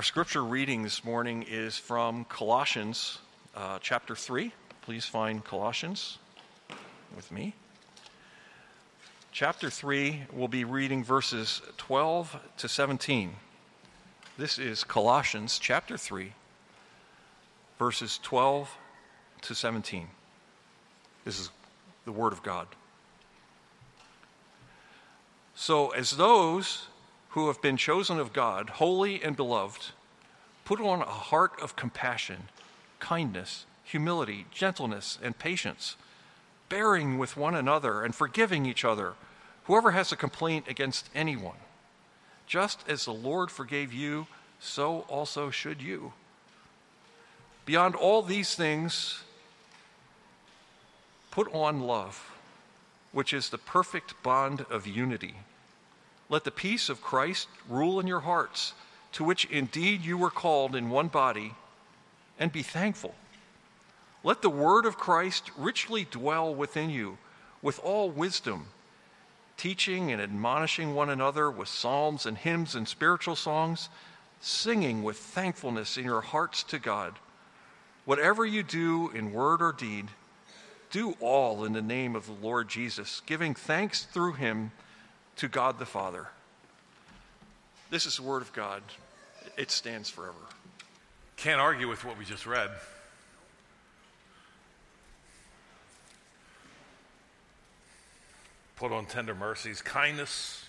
Our scripture reading this morning is from Colossians uh, chapter 3. Please find Colossians with me. Chapter 3, we'll be reading verses 12 to 17. This is Colossians chapter 3, verses 12 to 17. This is the Word of God. So, as those who have been chosen of God, holy and beloved, put on a heart of compassion, kindness, humility, gentleness, and patience, bearing with one another and forgiving each other, whoever has a complaint against anyone. Just as the Lord forgave you, so also should you. Beyond all these things, put on love, which is the perfect bond of unity. Let the peace of Christ rule in your hearts, to which indeed you were called in one body, and be thankful. Let the word of Christ richly dwell within you with all wisdom, teaching and admonishing one another with psalms and hymns and spiritual songs, singing with thankfulness in your hearts to God. Whatever you do in word or deed, do all in the name of the Lord Jesus, giving thanks through him to God the Father. This is the Word of God. It stands forever. Can't argue with what we just read. Put on tender mercies, kindness,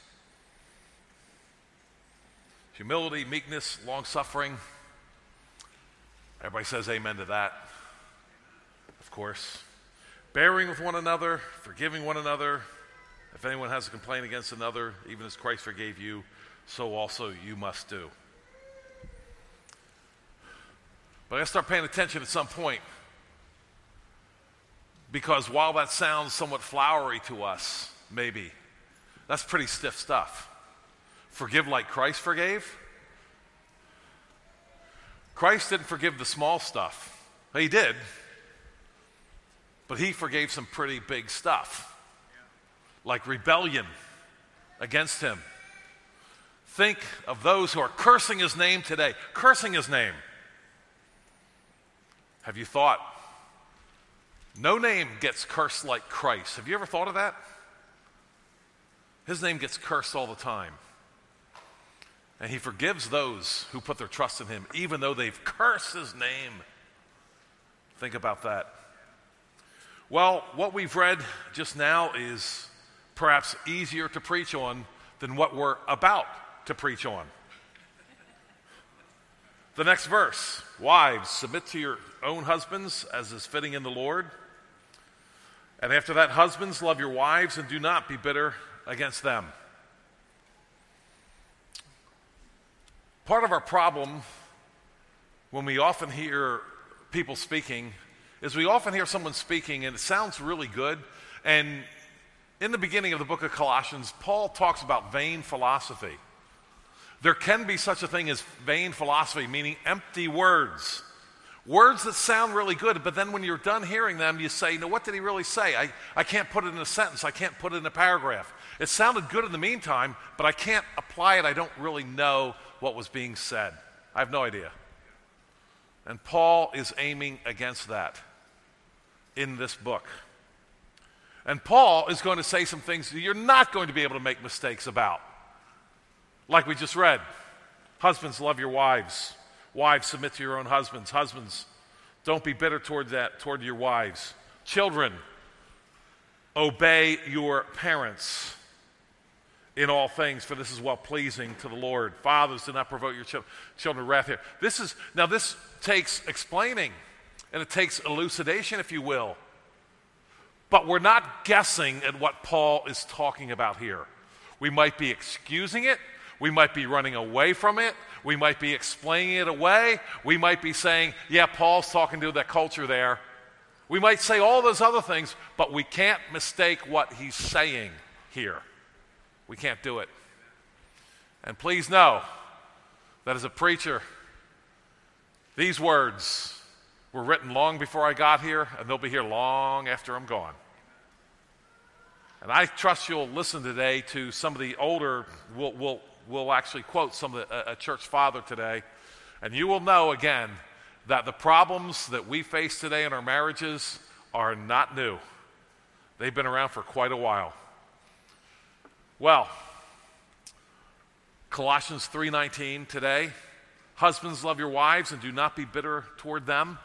humility, meekness, long suffering. Everybody says amen to that, of course. Bearing with one another, forgiving one another if anyone has a complaint against another, even as Christ forgave you, so also you must do. But I start paying attention at some point. Because while that sounds somewhat flowery to us, maybe, that's pretty stiff stuff. Forgive like Christ forgave? Christ didn't forgive the small stuff. He did. But he forgave some pretty big stuff like rebellion against him. Think of those who are cursing his name today, cursing his name. Have you thought? No name gets cursed like Christ. Have you ever thought of that? His name gets cursed all the time. And he forgives those who put their trust in him, even though they've cursed his name. Think about that. Well, what we've read just now is perhaps easier to preach on than what we're about to preach on. The next verse Wives, submit to your own husbands as is fitting in the Lord. And after that, husbands, love your wives and do not be bitter against them. Part of our problem when we often hear people speaking is we often hear someone speaking and it sounds really good, and in the beginning of the book of Colossians, Paul talks about vain philosophy. There can be such a thing as vain philosophy, meaning empty words. Words that sound really good, but then when you're done hearing them, you say, No, what did he really say? I, I can't put it in a sentence. I can't put it in a paragraph. It sounded good in the meantime, but I can't apply it. I don't really know what was being said. I have no idea. And Paul is aiming against that in this book. And Paul is going to say some things that you're not going to be able to make mistakes about. Like we just read Husbands, love your wives. Wives, submit to your own husbands. Husbands, don't be bitter toward that, toward your wives. Children, obey your parents in all things, for this is well pleasing to the Lord. Fathers, do not provoke your ch- children to wrath here. This is now this takes explaining and it takes elucidation, if you will. But we're not guessing at what Paul is talking about here. We might be excusing it. We might be running away from it. We might be explaining it away. We might be saying, yeah, Paul's talking to that culture there. We might say all those other things, but we can't mistake what he's saying here. We can't do it. And please know that as a preacher, these words were written long before I got here, and they'll be here long after I'm gone. And I trust you'll listen today to some of the older, we'll, we'll, we'll actually quote some of the, a, a church father today And you will know again that the problems that we face today in our marriages are not new. They've been around for quite a while. Well, Colossians 3:19 today, husbands love your wives and do not be bitter toward them.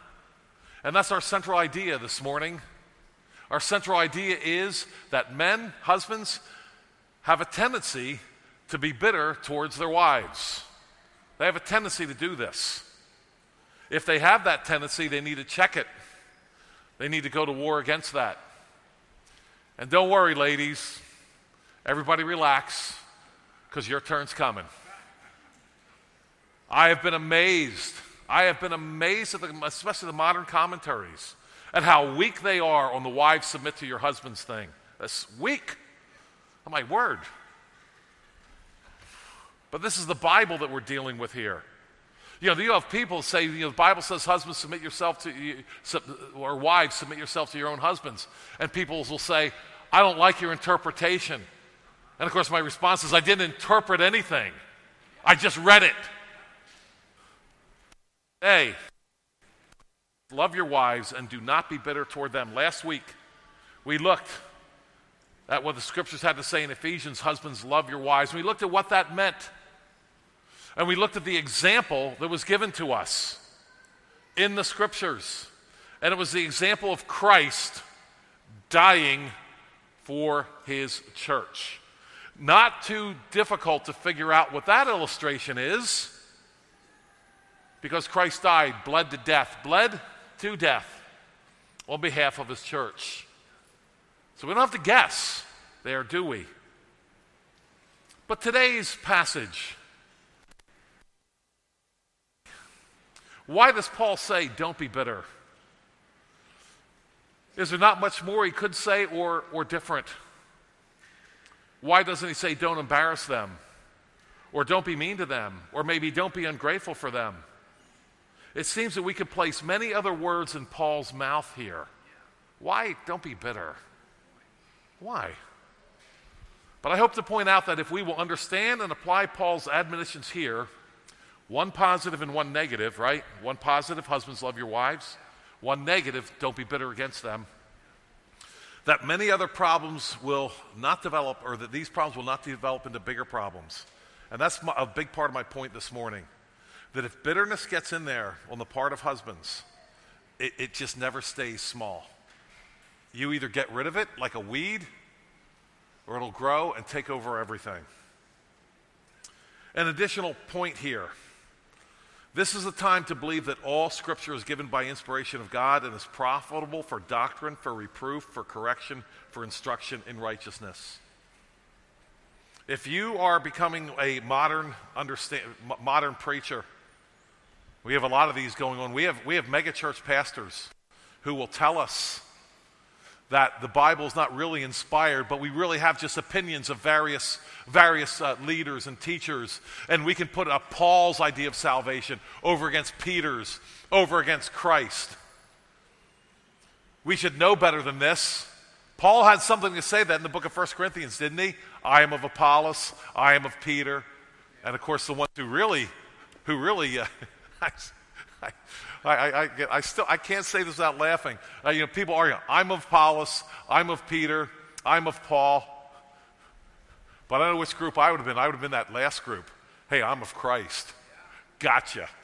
And that's our central idea this morning. Our central idea is that men, husbands, have a tendency to be bitter towards their wives. They have a tendency to do this. If they have that tendency, they need to check it. They need to go to war against that. And don't worry, ladies. Everybody relax, because your turn's coming. I have been amazed. I have been amazed at the, especially the modern commentaries at how weak they are on the wives submit to your husband's thing. That's weak. I'm like, word. But this is the Bible that we're dealing with here. You know, you have people say, you know, the Bible says, husbands, submit yourself to, or wives, submit yourself to your own husbands. And people will say, I don't like your interpretation. And of course, my response is, I didn't interpret anything, I just read it. Hey, love your wives and do not be bitter toward them. Last week, we looked at what the scriptures had to say in Ephesians husbands, love your wives. We looked at what that meant. And we looked at the example that was given to us in the scriptures. And it was the example of Christ dying for his church. Not too difficult to figure out what that illustration is because Christ died, bled to death, bled to death on behalf of his church. So we don't have to guess there, do we? But today's passage Why does Paul say, don't be bitter? Is there not much more he could say or, or different? Why doesn't he say, don't embarrass them? Or don't be mean to them? Or maybe don't be ungrateful for them? It seems that we could place many other words in Paul's mouth here. Why don't be bitter? Why? But I hope to point out that if we will understand and apply Paul's admonitions here, one positive and one negative, right? One positive, husbands love your wives. One negative, don't be bitter against them. That many other problems will not develop, or that these problems will not develop into bigger problems. And that's my, a big part of my point this morning. That if bitterness gets in there on the part of husbands, it, it just never stays small. You either get rid of it like a weed, or it'll grow and take over everything. An additional point here this is the time to believe that all Scripture is given by inspiration of God and is profitable for doctrine, for reproof, for correction, for instruction in righteousness. If you are becoming a modern, understand, modern preacher, we have a lot of these going on. We have, we have megachurch pastors who will tell us that the Bible is not really inspired, but we really have just opinions of various, various uh, leaders and teachers. And we can put up Paul's idea of salvation over against Peter's, over against Christ. We should know better than this. Paul had something to say that in the book of 1 Corinthians, didn't he? I am of Apollos, I am of Peter. And of course, the ones who really, who really, uh, I, I, I, I, I, still I can't say this without laughing. Uh, you know, people argue, I'm of Apollos. I'm of Peter, I'm of Paul. But I don't know which group I would have been. I would have been that last group. Hey, I'm of Christ. Gotcha.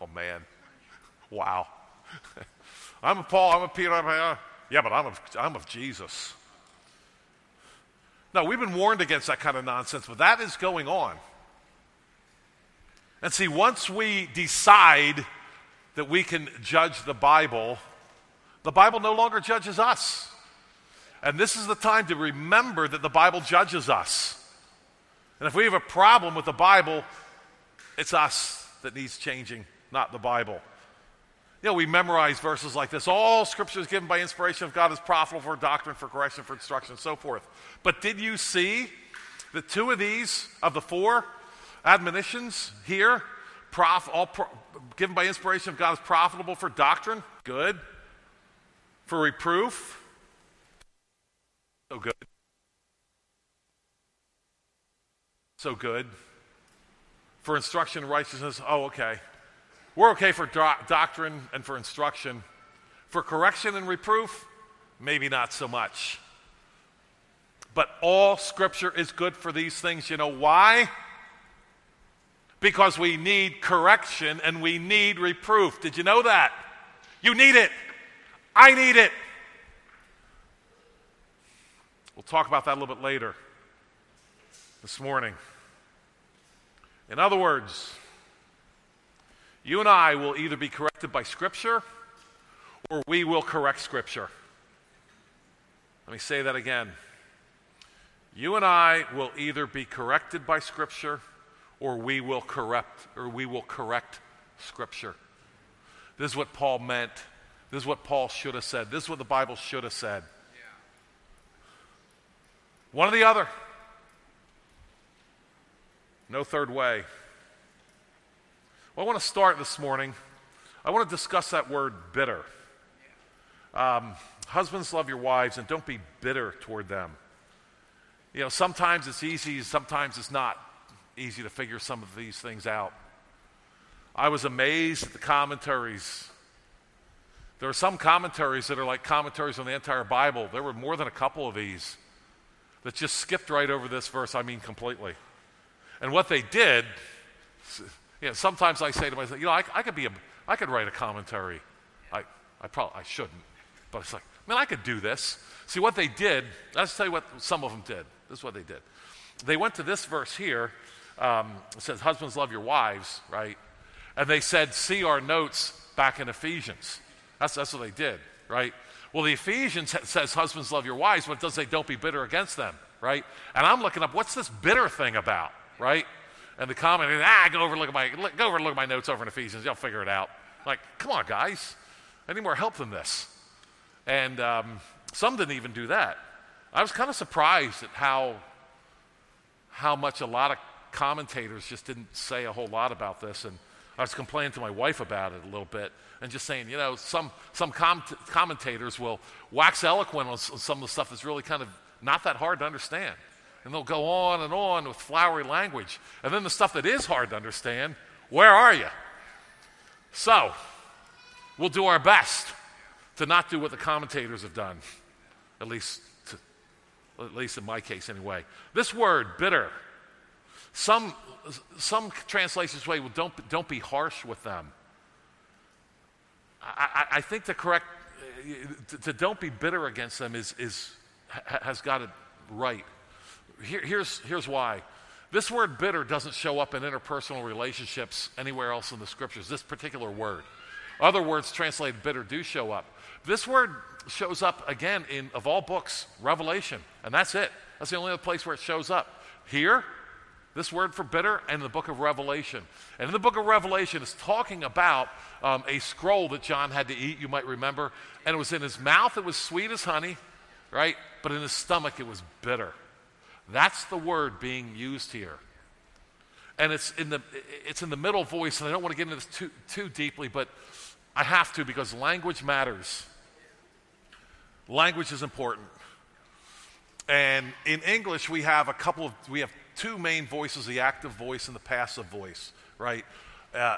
Oh, man. Wow. I'm of Paul, I'm of Peter, I'm uh, yeah, but I'm of, I'm of Jesus. Now, we've been warned against that kind of nonsense, but that is going on. And see, once we decide that we can judge the Bible, the Bible no longer judges us. And this is the time to remember that the Bible judges us. And if we have a problem with the Bible, it's us that needs changing, not the Bible. You know, we memorize verses like this All scripture is given by inspiration of God is profitable for doctrine, for correction, for instruction, and so forth. But did you see that two of these, of the four admonitions here, prof, all pro, given by inspiration of God is profitable for doctrine, good. For reproof, so good. So good. for instruction in righteousness, oh, okay. We're okay for do- doctrine and for instruction. For correction and reproof, maybe not so much. But all scripture is good for these things. You know why? Because we need correction and we need reproof. Did you know that? You need it. I need it. We'll talk about that a little bit later this morning. In other words, you and I will either be corrected by Scripture or we will correct Scripture. Let me say that again. You and I will either be corrected by Scripture or we will correct or we will correct Scripture. This is what Paul meant. This is what Paul should have said. This is what the Bible should have said. One or the other. No third way. Well, I want to start this morning. I want to discuss that word bitter. Um, husbands, love your wives and don't be bitter toward them. You know, sometimes it's easy, sometimes it's not easy to figure some of these things out. I was amazed at the commentaries. There are some commentaries that are like commentaries on the entire Bible. There were more than a couple of these that just skipped right over this verse, I mean, completely. And what they did, you know, sometimes I say to myself, you know, I, I could be a, I could write a commentary. I, I probably, I shouldn't, but it's like, man, I could do this. See, what they did, let's tell you what some of them did. This is what they did. They went to this verse here. Um, it says, husbands love your wives, right? And they said, see our notes back in Ephesians. That's, that's what they did, right? Well, the Ephesians says, husbands love your wives, but it does say, don't be bitter against them, right? And I'm looking up, what's this bitter thing about? right? And the comment, is, ah, go over look at my go over look at my notes over in Ephesians. You'll figure it out. Like, come on, guys. I need more help than this. And um, some didn't even do that. I was kind of surprised at how how much a lot of commentators just didn't say a whole lot about this. And I was complaining to my wife about it a little bit and just saying, you know, some, some com- commentators will wax eloquent on some of the stuff that's really kind of not that hard to understand. And they'll go on and on with flowery language. And then the stuff that is hard to understand, where are you? So, we'll do our best to not do what the commentators have done, at least, to, at least in my case anyway. This word, bitter, some, some translations say, well, don't, don't be harsh with them. I, I, I think the correct, to, to, don't be bitter against them is, is, has got it right. Here, here's, here's why. This word bitter doesn't show up in interpersonal relationships anywhere else in the scriptures, this particular word. Other words translated bitter do show up. This word shows up again in, of all books, Revelation, and that's it. That's the only other place where it shows up. Here, this word for bitter, and in the book of Revelation. And in the book of Revelation, it's talking about um, a scroll that John had to eat, you might remember. And it was in his mouth, it was sweet as honey, right? But in his stomach, it was bitter. That's the word being used here. And it's in the, it's in the middle voice, and I don't want to get into this too, too deeply, but I have to because language matters. Language is important. And in English, we have a couple of, we have two main voices the active voice and the passive voice, right? Uh,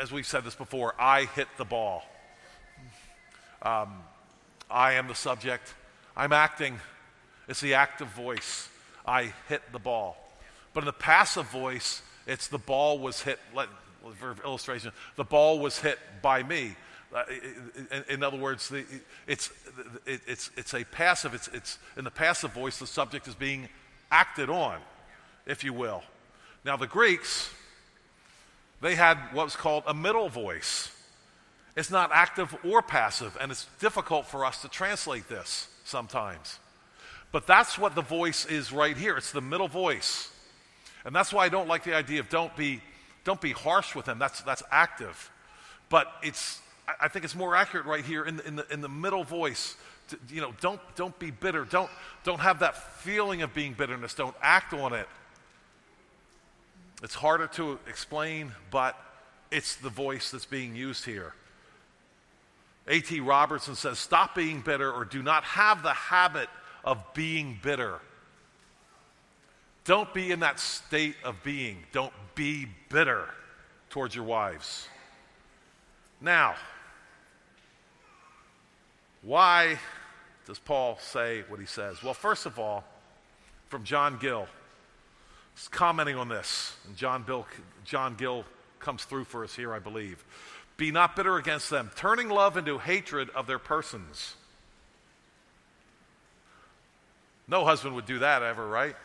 as we've said this before, I hit the ball. Um, I am the subject. I'm acting. It's the active voice. I hit the ball. But in the passive voice, it's the ball was hit, for illustration, the ball was hit by me. Uh, in, other words, it's, it's, it's a passive, it's, it's in the passive voice, the subject is being acted on, if you will. Now, the Greeks, they had what was called a middle voice. It's not active or passive, and it's difficult for us to translate this sometimes. But that's what the voice is right here. It's the middle voice. And that's why I don't like the idea of don't be, don't be harsh with them. That's, that's active. But it's, I think it's more accurate right here in the, in the, in the middle voice. To, you know, don't, don't be bitter. Don't, don't have that feeling of being bitterness. Don't act on it. It's harder to explain, but it's the voice that's being used here. A.T. Robertson says, Stop being bitter or do not have the habit of being bitter. Don't be in that state of being. Don't be bitter towards your wives. Now, why does Paul say what he says? Well, first of all, from John Gill, commenting on this, and John, Bill, John Gill comes through for us here, I believe. Be not bitter against them, turning love into hatred of their persons. No husband would do that ever, right?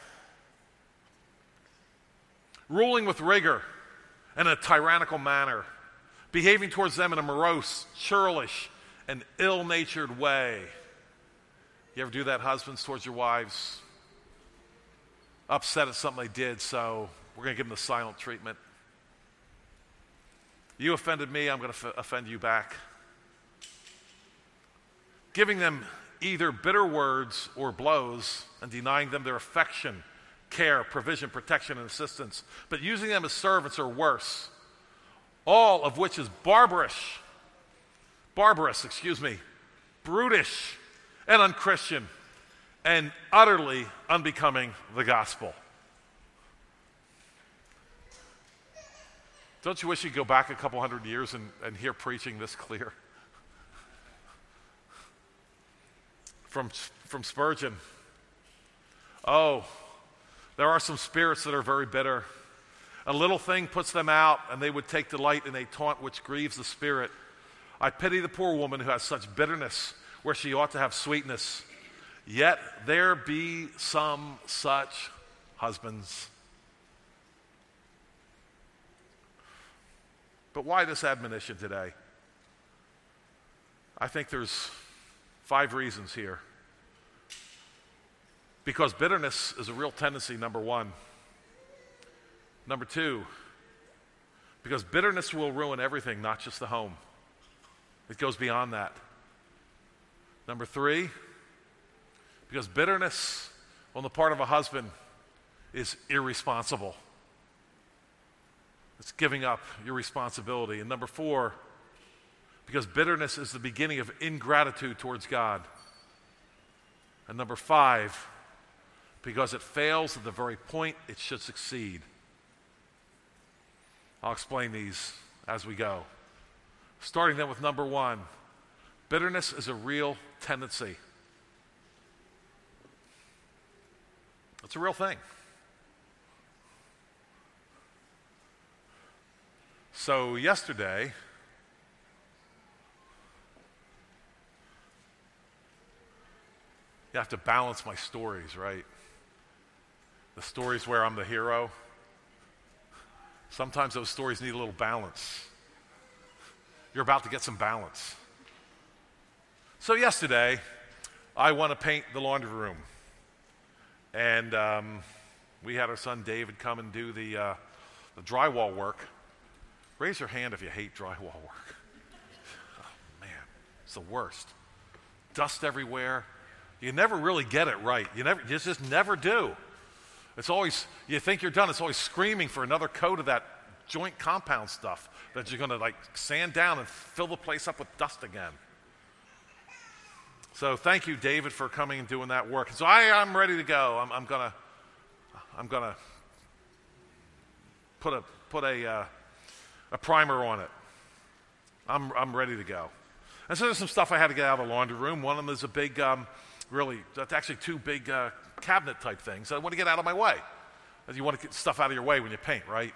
Ruling with rigor and a tyrannical manner, behaving towards them in a morose, churlish, and ill natured way. You ever do that, husbands, towards your wives? Upset at something they did, so we're going to give them the silent treatment. You offended me, I'm going to f- offend you back. Giving them either bitter words or blows and denying them their affection, care, provision, protection, and assistance, but using them as servants or worse, all of which is barbarous, barbarous, excuse me, brutish, and unchristian, and utterly unbecoming the gospel. Don't you wish you'd go back a couple hundred years and, and hear preaching this clear? From, from Spurgeon. Oh, there are some spirits that are very bitter. A little thing puts them out, and they would take delight in a taunt which grieves the spirit. I pity the poor woman who has such bitterness where she ought to have sweetness. Yet there be some such husbands. But why this admonition today? I think there's five reasons here. Because bitterness is a real tendency, number one. Number two, because bitterness will ruin everything, not just the home. It goes beyond that. Number three, because bitterness on the part of a husband is irresponsible. It's giving up your responsibility. And number four, because bitterness is the beginning of ingratitude towards God. And number five, because it fails at the very point it should succeed. I'll explain these as we go. Starting then with number one bitterness is a real tendency. It's a real thing. So, yesterday, you have to balance my stories, right? The stories where I'm the hero. Sometimes those stories need a little balance. You're about to get some balance. So, yesterday, I want to paint the laundry room. And um, we had our son David come and do the, uh, the drywall work. Raise your hand if you hate drywall work. Oh, man, it's the worst. Dust everywhere. You never really get it right. You, never, you just never do. It's always, you think you're done, it's always screaming for another coat of that joint compound stuff that you're going to like sand down and fill the place up with dust again. So thank you, David, for coming and doing that work. So I, I'm ready to go. I'm, I'm to I'm gonna put a, put a, uh, a primer on it. I'm, I'm ready to go. And so there's some stuff I had to get out of the laundry room. One of them is a big, um, really, that's actually two big uh, cabinet type things. I want to get out of my way. You want to get stuff out of your way when you paint, right?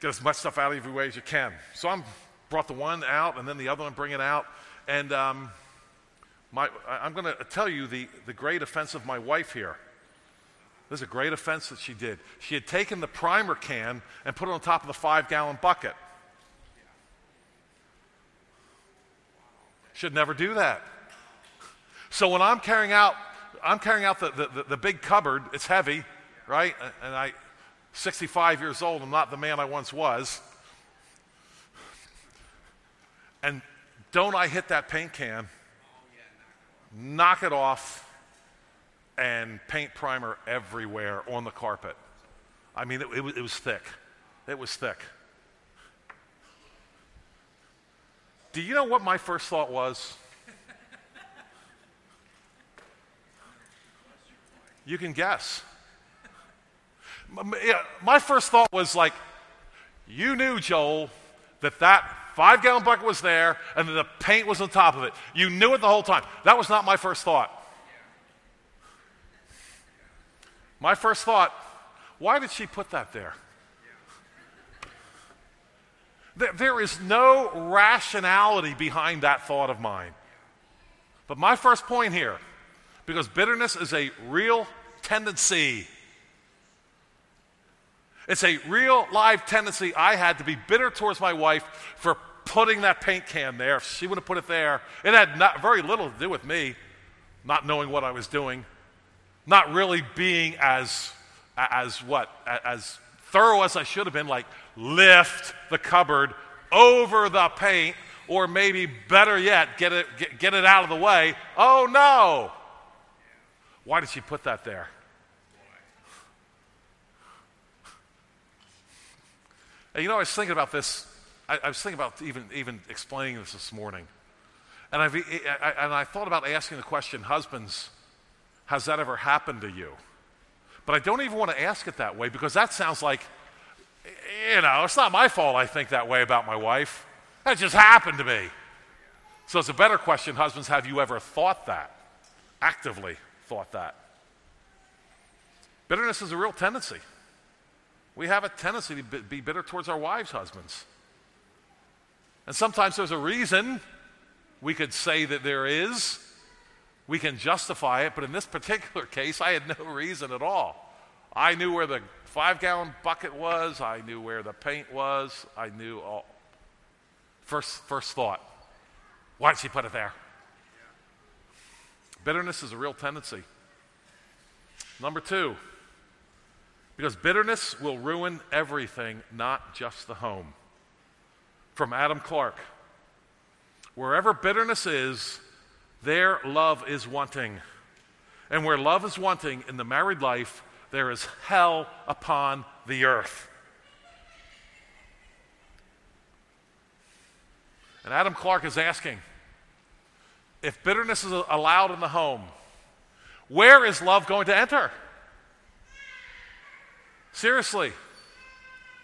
Get as much stuff out of your way as you can. So I'm brought the one out and then the other one bring it out. And um, my, I'm going to tell you the, the great offense of my wife here. This is a great offense that she did. She had taken the primer can and put it on top of the five gallon bucket. Should never do that. So when I'm carrying out, I'm carrying out the, the, the big cupboard, it's heavy, right? And I, 65 years old, I'm not the man I once was. And don't I hit that paint can, knock it off, and paint primer everywhere on the carpet. I mean, it, it, it was thick. It was thick. Do you know what my first thought was? You can guess. my first thought was like, you knew, Joel, that that five gallon bucket was there and that the paint was on top of it. You knew it the whole time. That was not my first thought. My first thought, why did she put that there? There is no rationality behind that thought of mine. But my first point here, because bitterness is a real tendency it's a real live tendency I had to be bitter towards my wife for putting that paint can there. If she would have put it there, it had not, very little to do with me not knowing what I was doing, not really being as, as what, as thorough as I should have been, like lift the cupboard over the paint, or maybe better yet, get it, get, get it out of the way. Oh no! Why did she put that there? And you know, I was thinking about this. I, I, was thinking about even, even explaining this this morning. And, I've, I, and I thought about asking the question, husbands, has that ever happened to you? But I don't even want to ask it that way because that sounds like, you know, it's not my fault I think that way about my wife. That just happened to me. So it's a better question, husbands, have you ever thought that? Actively thought that? Bitterness is a real tendency. We have a tendency to be bitter towards our wives' husbands. And sometimes there's a reason we could say that there is. We can justify it, but in this particular case, I had no reason at all. I knew where the five gallon bucket was, I knew where the paint was, I knew all. First, first thought why did she put it there? Bitterness is a real tendency. Number two, because bitterness will ruin everything, not just the home. From Adam Clarke Wherever bitterness is, there love is wanting. And where love is wanting in the married life, there is hell upon the earth. And Adam Clarke is asking if bitterness is allowed in the home, where is love going to enter? Seriously.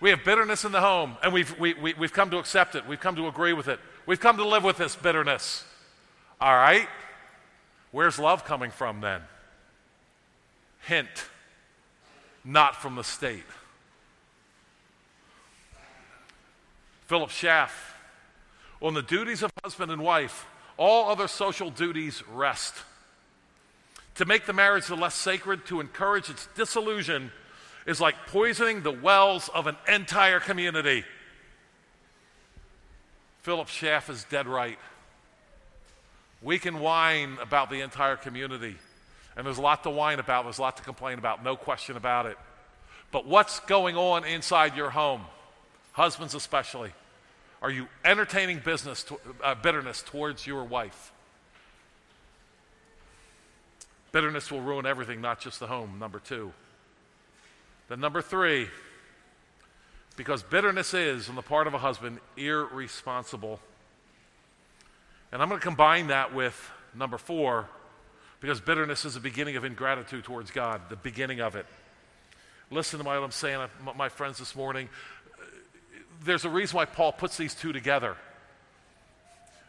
We have bitterness in the home, and we've, we, we, we've come to accept it. We've come to agree with it. We've come to live with this bitterness. All right? Where's love coming from then? Hint not from the state. Philip Schaff, on the duties of husband and wife, all other social duties rest. To make the marriage the less sacred, to encourage its dissolution, is like poisoning the wells of an entire community. Philip Schaff is dead right. We can whine about the entire community, and there's a lot to whine about, there's a lot to complain about, no question about it. But what's going on inside your home, husbands especially? Are you entertaining business to, uh, bitterness towards your wife? Bitterness will ruin everything, not just the home. Number two. Then, number three, because bitterness is, on the part of a husband, irresponsible. And I'm going to combine that with number four, because bitterness is the beginning of ingratitude towards God, the beginning of it. Listen to what I'm saying, my friends, this morning. There's a reason why Paul puts these two together.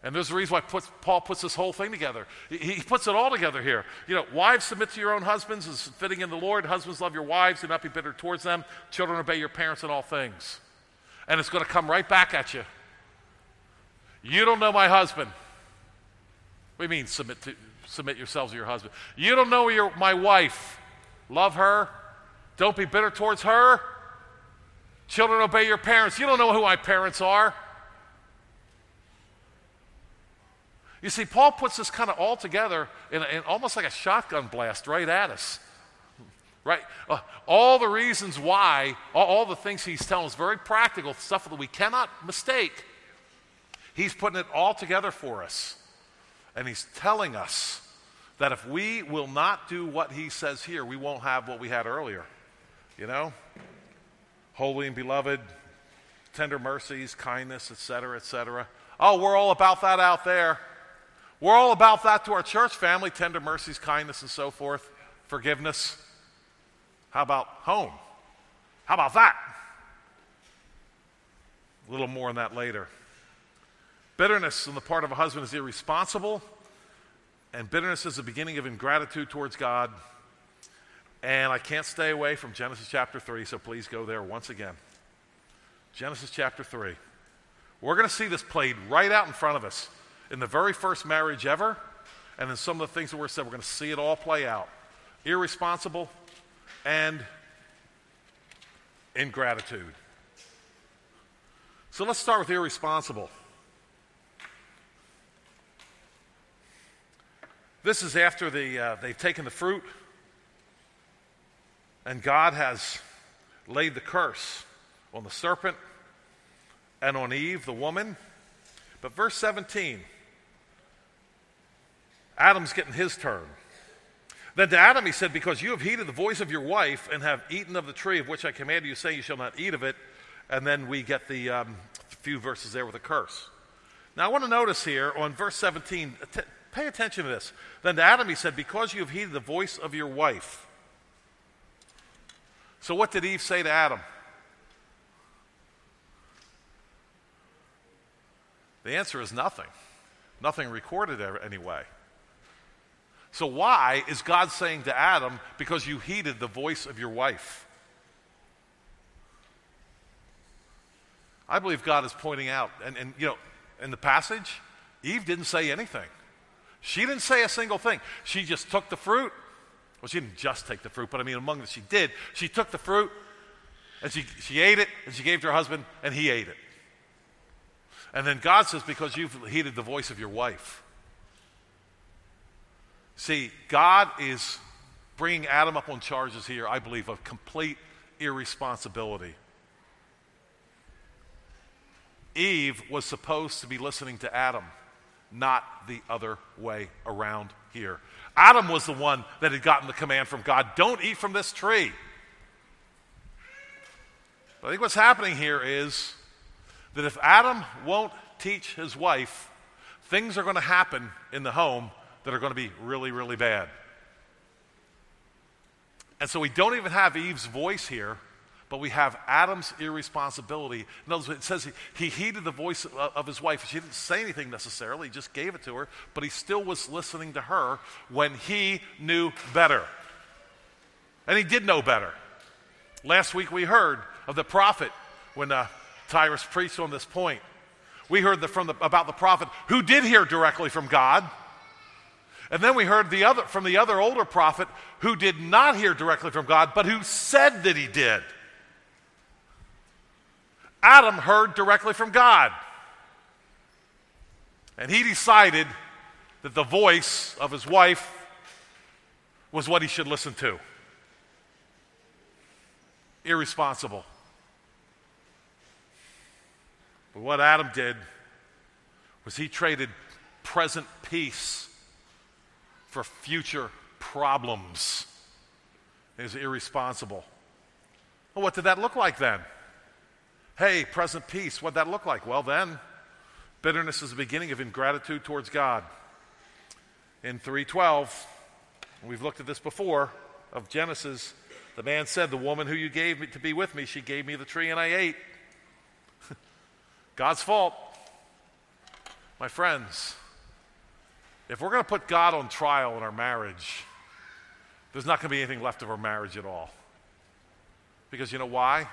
And there's a reason why puts, Paul puts this whole thing together. He, he, puts it all together here. You know, wives submit to your own husbands as fitting in the Lord. Husbands love your wives, do not be bitter towards them. Children obey your parents in all things. And it's going to come right back at you. You don't know my husband. You mean submit to submit yourselves to your husband? You don't know your, my wife. Love her. Don't be bitter towards her. Children obey your parents. You don't know who my parents are. You see, Paul puts this kind of all together in, in almost like a shotgun blast right at us. Right? Uh, all the reasons why, all, all the things he's telling us, very practical stuff that we cannot mistake. He's putting it all together for us. And he's telling us that if we will not do what he says here, we won't have what we had earlier. You know? Holy and beloved, tender mercies, kindness, etc., etc. Oh, we're all about that out there. We're all about that to our church family tender mercies, kindness, and so forth, forgiveness. How about home? How about that? A little more on that later. Bitterness on the part of a husband is irresponsible, and bitterness is the beginning of ingratitude towards God. And I can't stay away from Genesis chapter 3, so please go there once again. Genesis chapter 3. We're going to see this played right out in front of us in the very first marriage ever, and in some of the things that were said. We're going to see it all play out. Irresponsible and ingratitude. So let's start with irresponsible. This is after the, uh, they've taken the fruit, and God has laid the curse on the serpent and on Eve, the woman. But verse 17, Adam's getting his turn. Then to Adam he said, Because you have heeded the voice of your wife and have eaten of the tree of which I commanded you, saying, You shall not eat of it. And then we get the um, few verses there with a curse. Now I want to notice here on verse 17, t- pay attention to this. Then to Adam he said, Because you have heeded the voice of your wife. So what did Eve say to Adam? The answer is nothing. Nothing recorded anyway. So, why is God saying to Adam, because you heeded the voice of your wife? I believe God is pointing out, and, and you know, in the passage, Eve didn't say anything. She didn't say a single thing. She just took the fruit. Well, she didn't just take the fruit, but I mean, among the she did. She took the fruit, and she, she ate it, and she gave it to her husband, and he ate it. And then God says, because you've heeded the voice of your wife. See, God is bringing Adam up on charges here, I believe, of complete irresponsibility. Eve was supposed to be listening to Adam, not the other way around here. Adam was the one that had gotten the command from God don't eat from this tree. But I think what's happening here is that if Adam won't teach his wife, things are going to happen in the home that are going to be really, really bad. And so we don't even have Eve's voice here, but we have Adam's irresponsibility. In other words, it says he, he heeded the voice of, of his wife. She didn't say anything necessarily, he just gave it to her, but he still was listening to her when he knew better. And he did know better. Last week we heard of the prophet when uh, Tyrus preached on this point. We heard the, from the, about the prophet who did hear directly from God and then we heard the other, from the other older prophet who did not hear directly from God, but who said that he did. Adam heard directly from God. And he decided that the voice of his wife was what he should listen to. Irresponsible. But what Adam did was he traded present peace for future problems is irresponsible. Well, what did that look like then? Hey, present peace, what did that look like? Well, then, bitterness is the beginning of ingratitude towards God. In 312, we've looked at this before of Genesis, the man said, The woman who you gave me to be with me, she gave me the tree and I ate. God's fault. My friends, if we're going to put God on trial in our marriage, there's not going to be anything left of our marriage at all. Because you know why?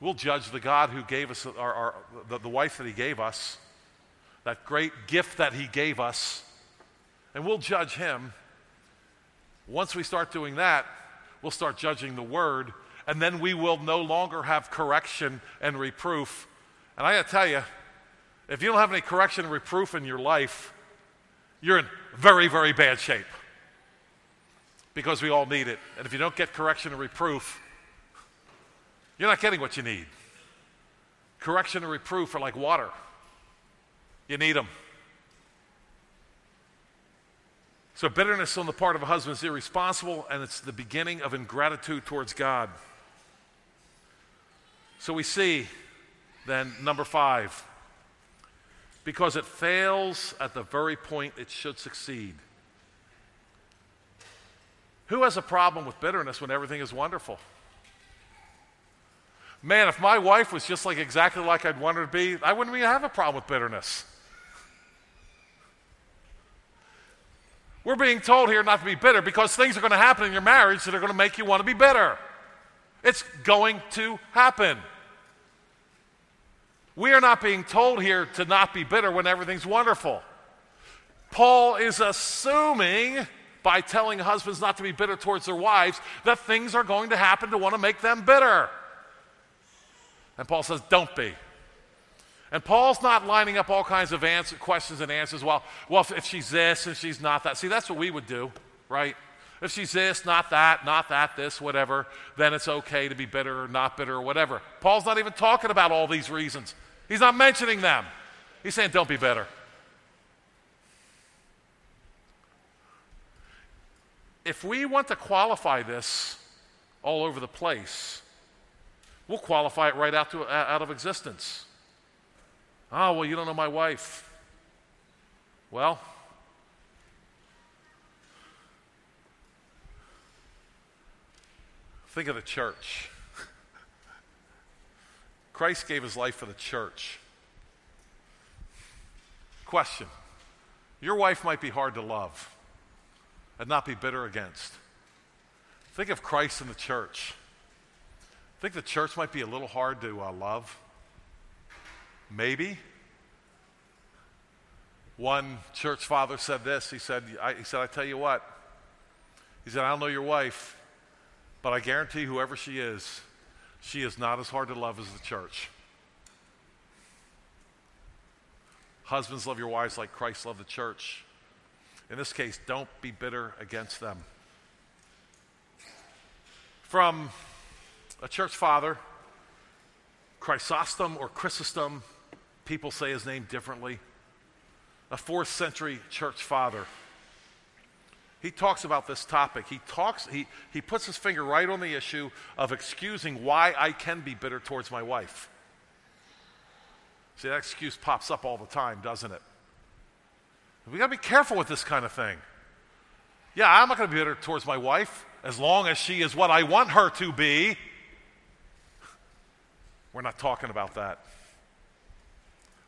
We'll judge the God who gave us, our, our, the, the wife that He gave us, that great gift that He gave us, and we'll judge Him. Once we start doing that, we'll start judging the Word, and then we will no longer have correction and reproof. And I got to tell you, if you don't have any correction and reproof in your life, you're in very, very bad shape because we all need it. And if you don't get correction and reproof, you're not getting what you need. Correction and reproof are like water, you need them. So, bitterness on the part of a husband is irresponsible, and it's the beginning of ingratitude towards God. So, we see then, number five, because it fails at the very point it should succeed. Who has a problem with bitterness when everything is wonderful? Man, if my wife was just like exactly like I'd want her to be, I wouldn't even have a problem with bitterness. We're being told here not to be bitter because things are going to happen in your marriage that are going to make you want to be bitter. It's going to happen. We are not being told here to not be bitter when everything's wonderful. Paul is assuming by telling husbands not to be bitter towards their wives that things are going to happen to want to make them bitter. And Paul says, don't be. And Paul's not lining up all kinds of answer, questions and answers. Well, well, if, if she's this and she's not that. See, that's what we would do, right? If she's this, not that, not that, this, whatever, then it's okay to be bitter or not bitter or whatever. Paul's not even talking about all these reasons. He's not mentioning them. He's saying, don't be bitter. If we want to qualify this all over the place, we'll qualify it right out, to, uh, out of existence. Oh, well, you don't know my wife. Well, think of the church. Christ gave his life for the church. Question Your wife might be hard to love and not be bitter against. Think of Christ and the church. Think the church might be a little hard to uh, love. Maybe. One church father said this. He said, I, he said, I tell you what. He said, I don't know your wife, but I guarantee whoever she is, she is not as hard to love as the church. Husbands, love your wives like Christ loved the church. In this case, don't be bitter against them. From a church father, Chrysostom or Chrysostom, people say his name differently, a fourth century church father. He talks about this topic. He talks, he, he puts his finger right on the issue of excusing why I can be bitter towards my wife. See, that excuse pops up all the time, doesn't it? We got to be careful with this kind of thing. Yeah, I'm not going to be bitter towards my wife as long as she is what I want her to be. We're not talking about that.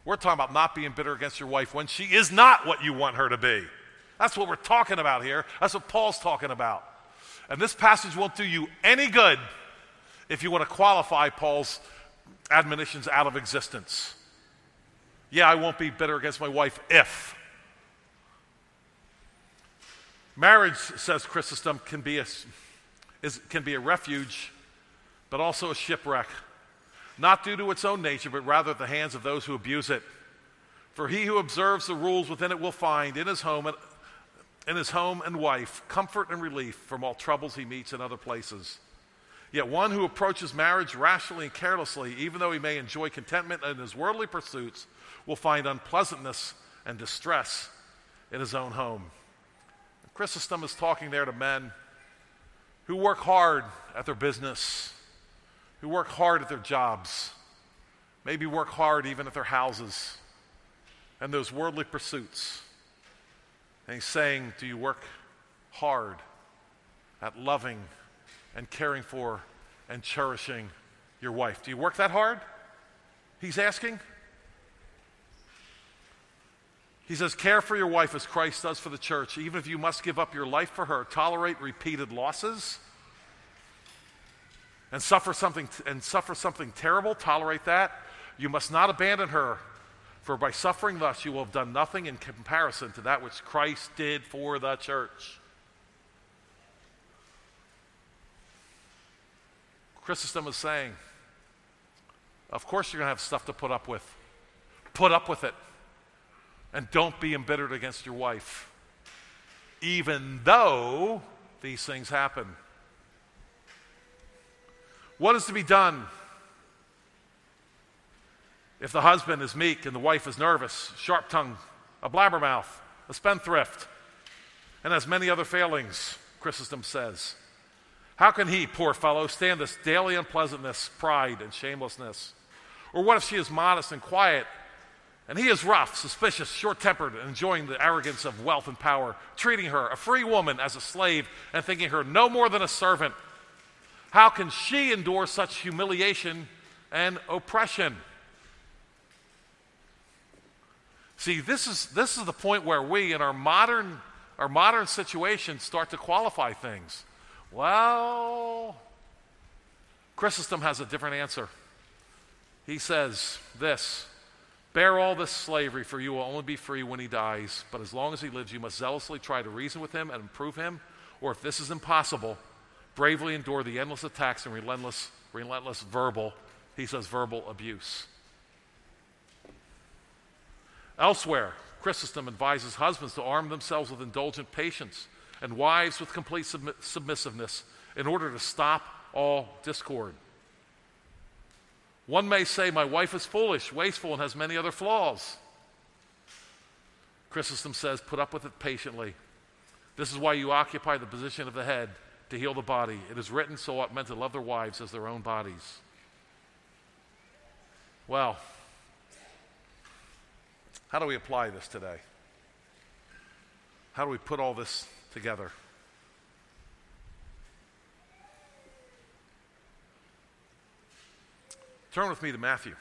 We're talking about not being bitter against your wife when she is not what you want her to be. That's what we're talking about here. That's what Paul's talking about. And this passage won't do you any good if you want to qualify Paul's admonitions out of existence. Yeah, I won't be bitter against my wife if. Marriage, says Chrysostom, can be a, is, can be a refuge, but also a shipwreck, not due to its own nature, but rather at the hands of those who abuse it. For he who observes the rules within it will find in his home and, in his home and wife comfort and relief from all troubles he meets in other places. Yet one who approaches marriage rationally and carelessly, even though he may enjoy contentment in his worldly pursuits, will find unpleasantness and distress in his own home. Chrysostom is talking there to men who work hard at their business, who work hard at their jobs, maybe work hard even at their houses and those worldly pursuits. And he's saying, Do you work hard at loving and caring for and cherishing your wife? Do you work that hard? He's asking. He says, Care for your wife as Christ does for the church. Even if you must give up your life for her, tolerate repeated losses and suffer something, and suffer something terrible, tolerate that. You must not abandon her, for by suffering thus you will have done nothing in comparison to that which Christ did for the church. Chrysostom is saying, Of course, you're going to have stuff to put up with. Put up with it. And don't be embittered against your wife, even though these things happen. What is to be done if the husband is meek and the wife is nervous, sharp tongued, a blabbermouth, a spendthrift, and has many other failings, Chrysostom says? How can he, poor fellow, stand this daily unpleasantness, pride, and shamelessness? Or what if she is modest and quiet and he is rough, suspicious, short tempered, and enjoying the arrogance of wealth and power, treating her, a free woman, as a slave, and thinking her no more than a servant. How can she endure such humiliation and oppression. See, this is, this is the point where we, in our modern, our modern situation, start to qualify things. Well, Chrysostom has a different answer. He says this Bear all this slavery, for you will only be free when he dies. But as long as he lives, you must zealously try to reason with him and improve him. Or if this is impossible, bravely endure the endless attacks and relentless, relentless verbal, he says, verbal abuse. Elsewhere, Chrysostom advises husbands to arm themselves with indulgent patience and wives with complete submissiveness in order to stop all discord. One may say, My wife is foolish, wasteful, and has many other flaws. Chrysostom says, Put up with it patiently. This is why you occupy the position of the head to heal the body. It is written, So ought men to love their wives as their own bodies. Well, how do we apply this today? How do we put all this together? Turn with me to Matthew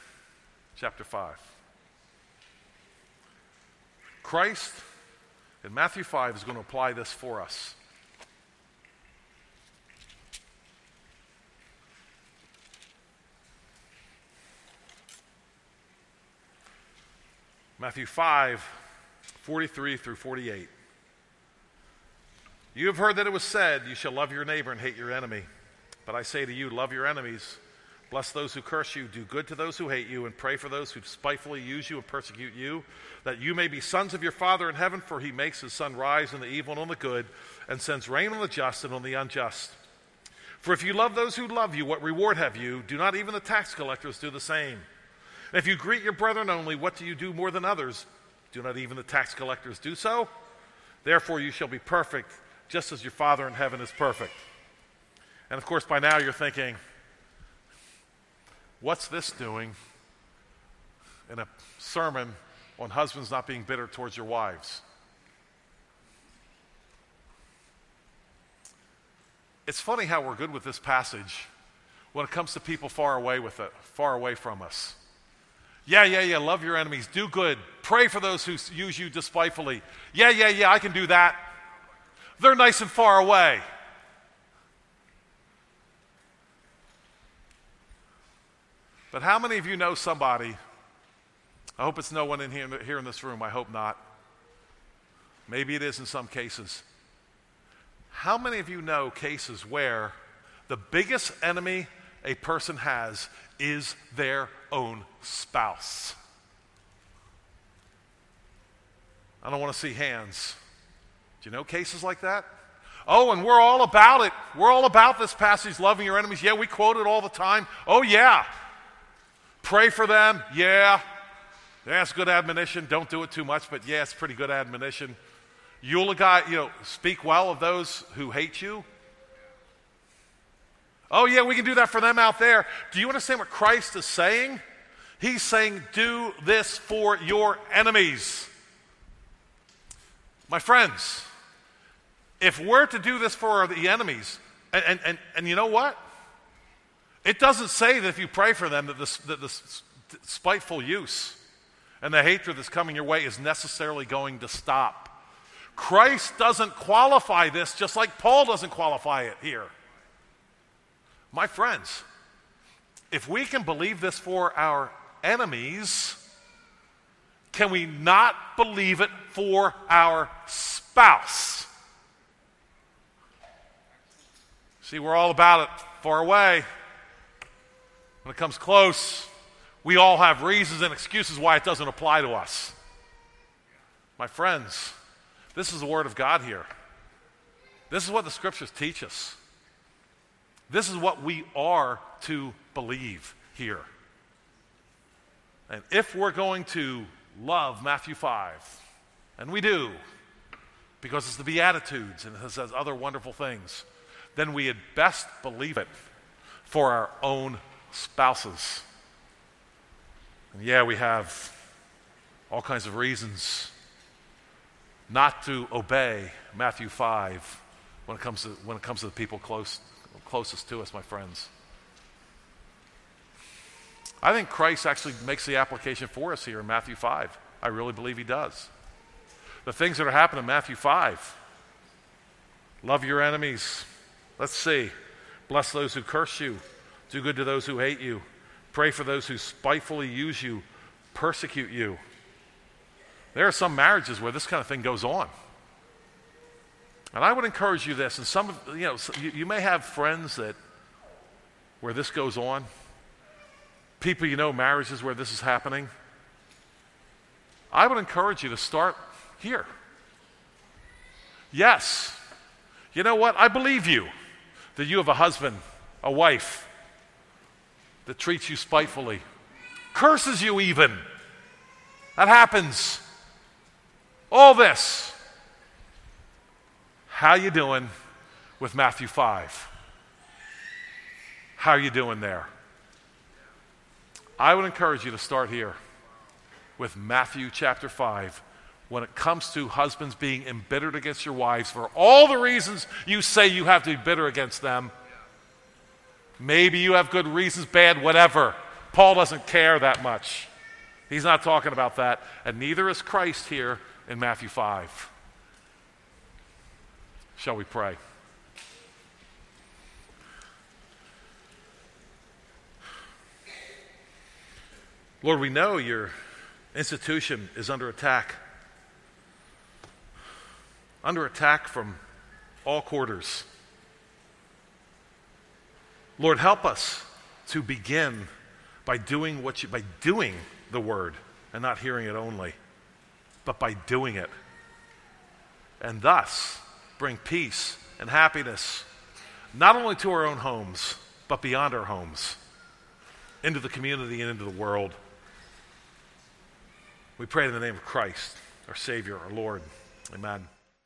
chapter 5. Christ in Matthew 5 is going to apply this for us. Matthew 5, 43 through 48. You have heard that it was said, You shall love your neighbor and hate your enemy. But I say to you, love your enemies Bless those who curse you, do good to those who hate you, and pray for those who spitefully use you and persecute you, that you may be sons of your Father in heaven, for he makes his sun rise on the evil and on the good, and sends rain on the just and on the unjust. For if you love those who love you, what reward have you? Do not even the tax collectors do the same? And if you greet your brethren only, what do you do more than others? Do not even the tax collectors do so? Therefore, you shall be perfect, just as your Father in heaven is perfect. And of course, by now you're thinking, What's this doing in a sermon on husbands not being bitter towards your wives? It's funny how we're good with this passage when it comes to people far away with it, far away from us. Yeah, yeah, yeah, love your enemies, do good, pray for those who use you despitefully. Yeah, yeah, yeah, I can do that. They're nice and far away. But how many of you know somebody? I hope it's no one in here, here in this room. I hope not. Maybe it is in some cases. How many of you know cases where the biggest enemy a person has is their own spouse? I don't want to see hands. Do you know cases like that? Oh, and we're all about it. We're all about this passage, loving your enemies. Yeah, we quote it all the time. Oh, yeah. Pray for them, yeah. That's good admonition. Don't do it too much, but yeah, it's pretty good admonition. Eulogize, you know, speak well of those who hate you. Oh, yeah, we can do that for them out there. Do you understand what Christ is saying? He's saying, do this for your enemies. My friends, if we're to do this for the enemies, and, and, and, and you know what? It doesn't say that if you pray for them that the, that the spiteful use and the hatred that's coming your way is necessarily going to stop. Christ doesn't qualify this just like Paul doesn't qualify it here. My friends, if we can believe this for our enemies, can we not believe it for our spouse? See, we're all about it far away. When it comes close, we all have reasons and excuses why it doesn't apply to us. My friends, this is the Word of God here. This is what the Scriptures teach us. This is what we are to believe here. And if we're going to love Matthew 5, and we do, because it's the Beatitudes and it says other wonderful things, then we had best believe it for our own spouses. And yeah, we have all kinds of reasons not to obey Matthew 5 when it comes to, when it comes to the people close, closest to us, my friends. I think Christ actually makes the application for us here in Matthew 5. I really believe he does. The things that are happening in Matthew 5 love your enemies. Let's see. Bless those who curse you, do good to those who hate you, pray for those who spitefully use you, persecute you. There are some marriages where this kind of thing goes on. And I would encourage you this, and some of, you know, you, you may have friends that where this goes on, people you know, marriages where this is happening. I would encourage you to start here. Yes, you know what? I believe you that you have a husband, a wife that treats you spitefully, curses you even. That happens. All this. How you doing with Matthew 5? How are you doing there? I would encourage you to start here with Matthew chapter 5 when it comes to husbands being embittered against your wives for all the reasons you say you have to be bitter against them. Maybe you have good reasons, bad, whatever. Paul doesn't care that much. He's not talking about that. And neither is Christ here in Matthew 5. Shall we pray? Lord, we know your institution is under attack. Under attack from all quarters. Lord, help us to begin by doing what you by doing the word and not hearing it only, but by doing it. And thus bring peace and happiness not only to our own homes, but beyond our homes, into the community and into the world. We pray in the name of Christ, our Savior, our Lord. Amen.